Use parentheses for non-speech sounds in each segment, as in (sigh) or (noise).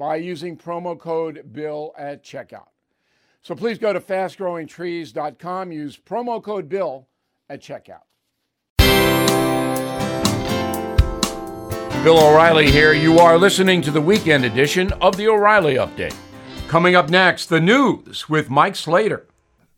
by using promo code BILL at checkout. So please go to fastgrowingtrees.com, use promo code BILL at checkout. Bill O'Reilly here. You are listening to the weekend edition of the O'Reilly Update. Coming up next, the news with Mike Slater.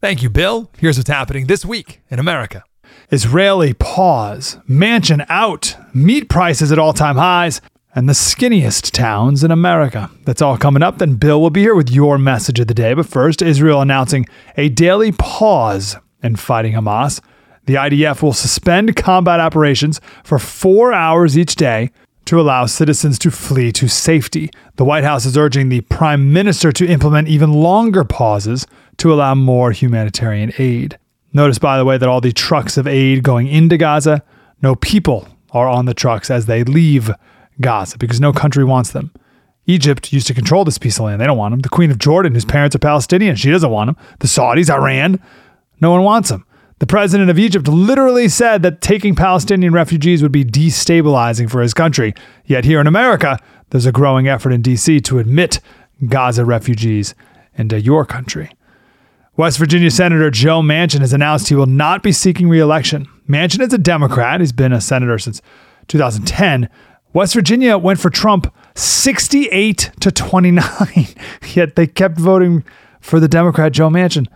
Thank you, Bill. Here's what's happening this week in America. Israeli pause, Manchin out, meat prices at all time highs, and the skinniest towns in America. That's all coming up. Then Bill will be here with your message of the day. But first, Israel announcing a daily pause in fighting Hamas. The IDF will suspend combat operations for four hours each day to allow citizens to flee to safety. The White House is urging the Prime Minister to implement even longer pauses to allow more humanitarian aid. Notice, by the way, that all the trucks of aid going into Gaza, no people are on the trucks as they leave Gaza because no country wants them. Egypt used to control this piece of land. They don't want them. The Queen of Jordan, whose parents are Palestinian, she doesn't want them. The Saudis, Iran, no one wants them. The president of Egypt literally said that taking Palestinian refugees would be destabilizing for his country. Yet here in America, there's a growing effort in D.C. to admit Gaza refugees into your country. West Virginia Senator Joe Manchin has announced he will not be seeking re-election. Manchin is a Democrat. He's been a senator since 2010. West Virginia went for Trump 68 to 29, (laughs) yet they kept voting for the Democrat Joe Manchin.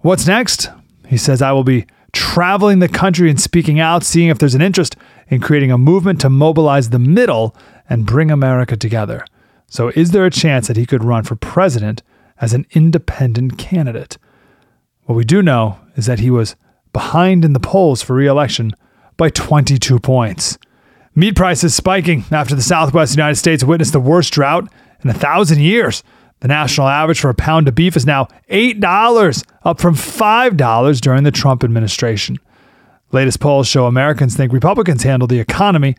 What's next? He says, I will be traveling the country and speaking out, seeing if there's an interest in creating a movement to mobilize the middle and bring America together. So, is there a chance that he could run for president as an independent candidate? What we do know is that he was behind in the polls for reelection by 22 points. Meat prices spiking after the Southwest United States witnessed the worst drought in a thousand years. The national average for a pound of beef is now $8, up from $5 during the Trump administration. Latest polls show Americans think Republicans handle the economy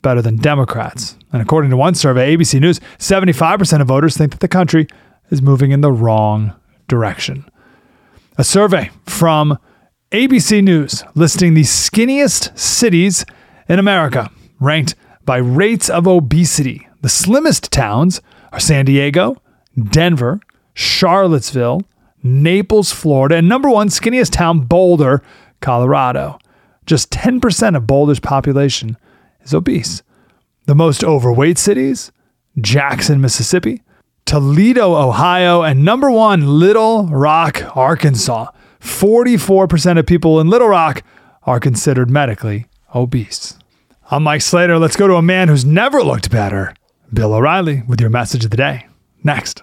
better than Democrats. And according to one survey, ABC News, 75% of voters think that the country is moving in the wrong direction. A survey from ABC News listing the skinniest cities in America, ranked by rates of obesity. The slimmest towns are San Diego, Denver, Charlottesville, Naples, Florida, and number one skinniest town, Boulder, Colorado. Just 10% of Boulder's population is obese. The most overweight cities, Jackson, Mississippi, Toledo, Ohio, and number one, Little Rock, Arkansas. 44% of people in Little Rock are considered medically obese. I'm Mike Slater. Let's go to a man who's never looked better, Bill O'Reilly, with your message of the day. Next.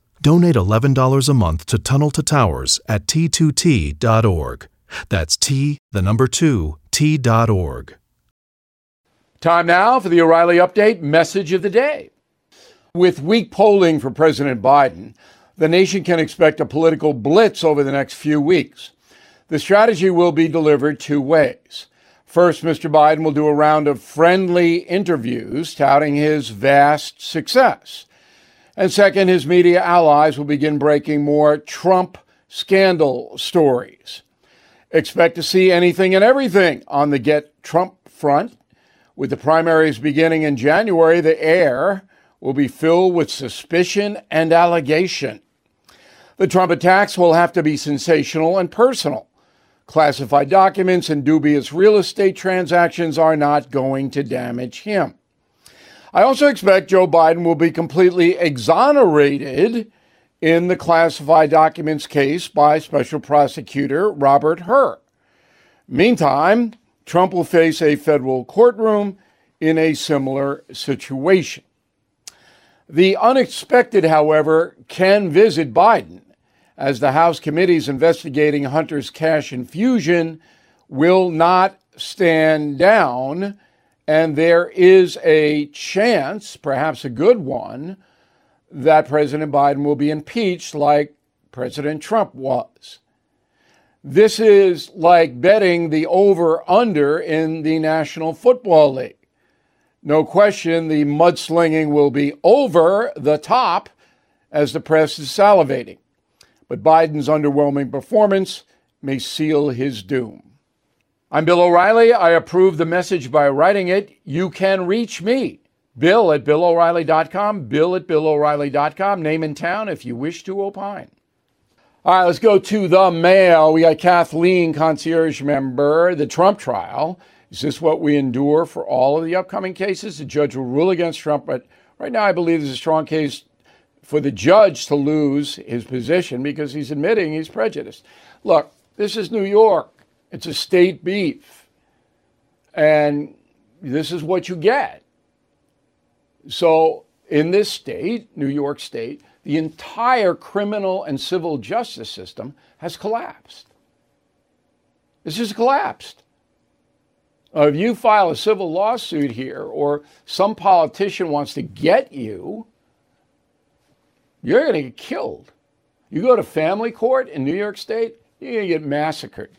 Donate $11 a month to Tunnel to Towers at t2t.org. That's T, the number two, T.org. Time now for the O'Reilly Update message of the day. With weak polling for President Biden, the nation can expect a political blitz over the next few weeks. The strategy will be delivered two ways. First, Mr. Biden will do a round of friendly interviews touting his vast success. And second, his media allies will begin breaking more Trump scandal stories. Expect to see anything and everything on the Get Trump front. With the primaries beginning in January, the air will be filled with suspicion and allegation. The Trump attacks will have to be sensational and personal. Classified documents and dubious real estate transactions are not going to damage him. I also expect Joe Biden will be completely exonerated in the classified documents case by Special Prosecutor Robert Hur. Meantime, Trump will face a federal courtroom in a similar situation. The unexpected, however, can visit Biden as the House committees investigating Hunter's cash infusion will not stand down, and there is a chance, perhaps a good one, that President Biden will be impeached like President Trump was. This is like betting the over under in the National Football League. No question, the mudslinging will be over the top as the press is salivating. But Biden's underwhelming performance may seal his doom. I'm Bill O'Reilly. I approve the message by writing it. You can reach me, Bill at BillO'Reilly.com, Bill at BillO'Reilly.com, name and town if you wish to opine. All right, let's go to the mail. We got Kathleen, concierge member, the Trump trial. Is this what we endure for all of the upcoming cases? The judge will rule against Trump, but right now I believe there's a strong case for the judge to lose his position because he's admitting he's prejudiced. Look, this is New York, it's a state beef. And this is what you get. So, in this state, New York State, the entire criminal and civil justice system has collapsed. It's just collapsed. If you file a civil lawsuit here or some politician wants to get you, you're going to get killed. You go to family court in New York State, you're going to get massacred.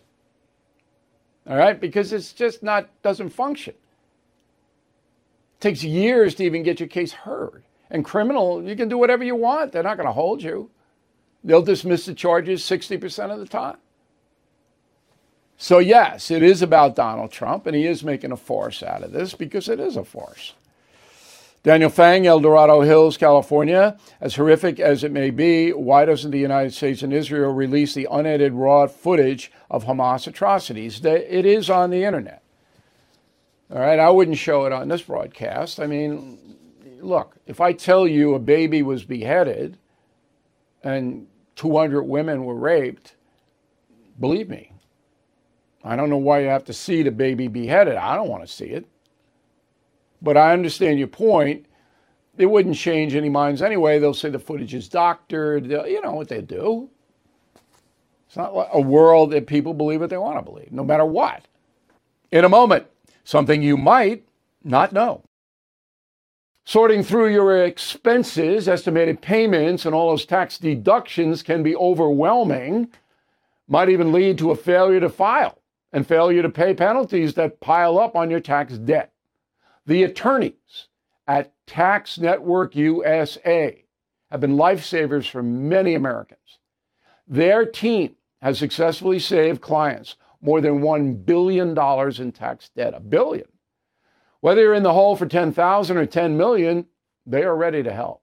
All right? Because it's just not, doesn't function. It takes years to even get your case heard. And criminal, you can do whatever you want. They're not going to hold you. They'll dismiss the charges 60% of the time. So, yes, it is about Donald Trump, and he is making a farce out of this because it is a farce. Daniel Fang, El Dorado Hills, California. As horrific as it may be, why doesn't the United States and Israel release the unedited raw footage of Hamas atrocities? It is on the internet. All right, I wouldn't show it on this broadcast. I mean, look, if I tell you a baby was beheaded and 200 women were raped, believe me. I don't know why you have to see the baby beheaded. I don't want to see it. But I understand your point. It wouldn't change any minds anyway. They'll say the footage is doctored. You know what they do. It's not a world that people believe what they want to believe, no matter what. In a moment, something you might not know. Sorting through your expenses, estimated payments, and all those tax deductions can be overwhelming, might even lead to a failure to file and failure to pay penalties that pile up on your tax debt. The attorneys at Tax Network USA have been lifesavers for many Americans. Their team has successfully saved clients more than $1 billion in tax debt. A billion. Whether you're in the hole for 10,000 or 10 million, they are ready to help.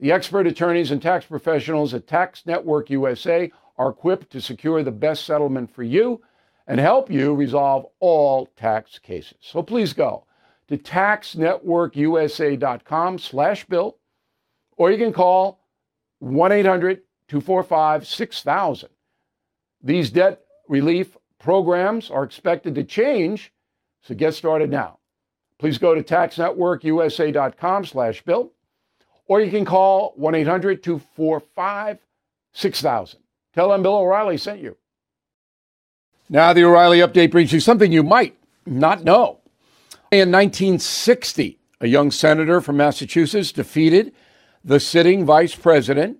The expert attorneys and tax professionals at Tax Network USA are equipped to secure the best settlement for you and help you resolve all tax cases. So please go to taxnetworkusa.com slash bill, or you can call 1-800-245-6000. These debt relief programs are expected to change, so get started now. Please go to taxnetworkusa.com slash bill, or you can call 1-800-245-6000. Tell them Bill O'Reilly sent you. Now, the O'Reilly update brings you something you might not know. In 1960, a young senator from Massachusetts defeated the sitting vice president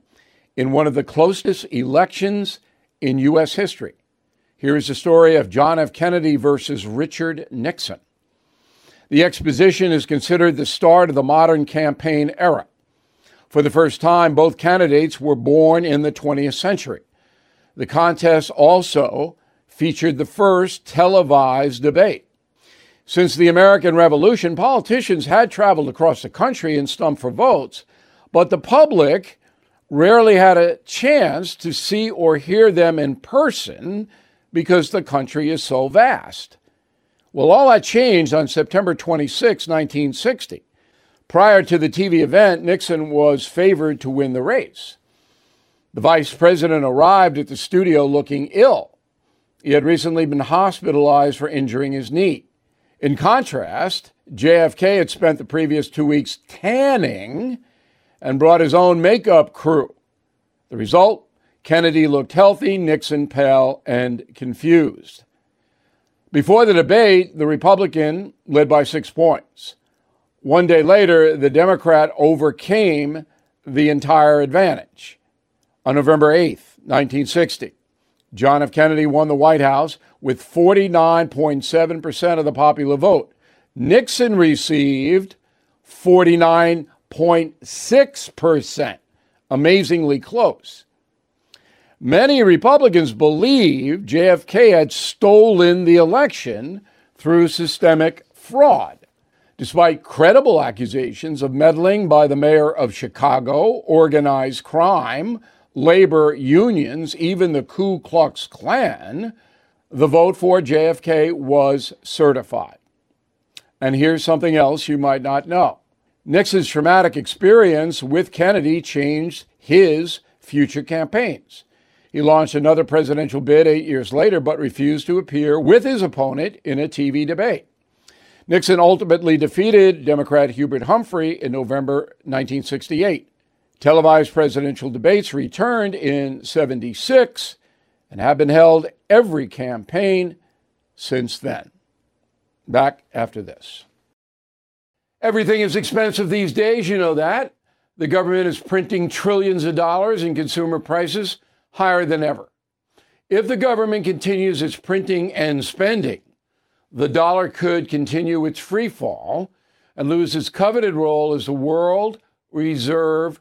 in one of the closest elections in U.S. history. Here is the story of John F. Kennedy versus Richard Nixon. The exposition is considered the start of the modern campaign era. For the first time, both candidates were born in the 20th century. The contest also featured the first televised debate. Since the American Revolution, politicians had traveled across the country and stumped for votes, but the public rarely had a chance to see or hear them in person because the country is so vast. Well, all that changed on September 26, 1960. Prior to the TV event, Nixon was favored to win the race. The vice president arrived at the studio looking ill. He had recently been hospitalized for injuring his knee. In contrast, JFK had spent the previous two weeks tanning and brought his own makeup crew. The result Kennedy looked healthy, Nixon pale and confused. Before the debate, the Republican led by six points. One day later, the Democrat overcame the entire advantage. On November 8th, 1960, John F. Kennedy won the White House with 49.7% of the popular vote. Nixon received 49.6%, amazingly close. Many Republicans believe JFK had stolen the election through systemic fraud. Despite credible accusations of meddling by the mayor of Chicago, organized crime, labor unions, even the Ku Klux Klan, the vote for JFK was certified. And here's something else you might not know Nixon's traumatic experience with Kennedy changed his future campaigns. He launched another presidential bid eight years later, but refused to appear with his opponent in a TV debate. Nixon ultimately defeated Democrat Hubert Humphrey in November 1968. Televised presidential debates returned in 76 and have been held every campaign since then. Back after this. Everything is expensive these days, you know that. The government is printing trillions of dollars and consumer prices higher than ever. If the government continues its printing and spending, the dollar could continue its free fall and lose its coveted role as the world reserve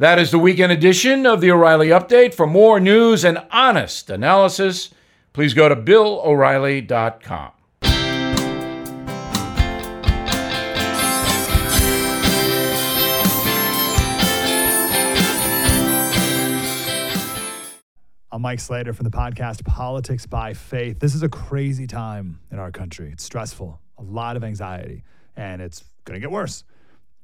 That is the weekend edition of the O'Reilly Update. For more news and honest analysis, please go to BillO'Reilly.com. I'm Mike Slater from the podcast Politics by Faith. This is a crazy time in our country. It's stressful, a lot of anxiety, and it's going to get worse.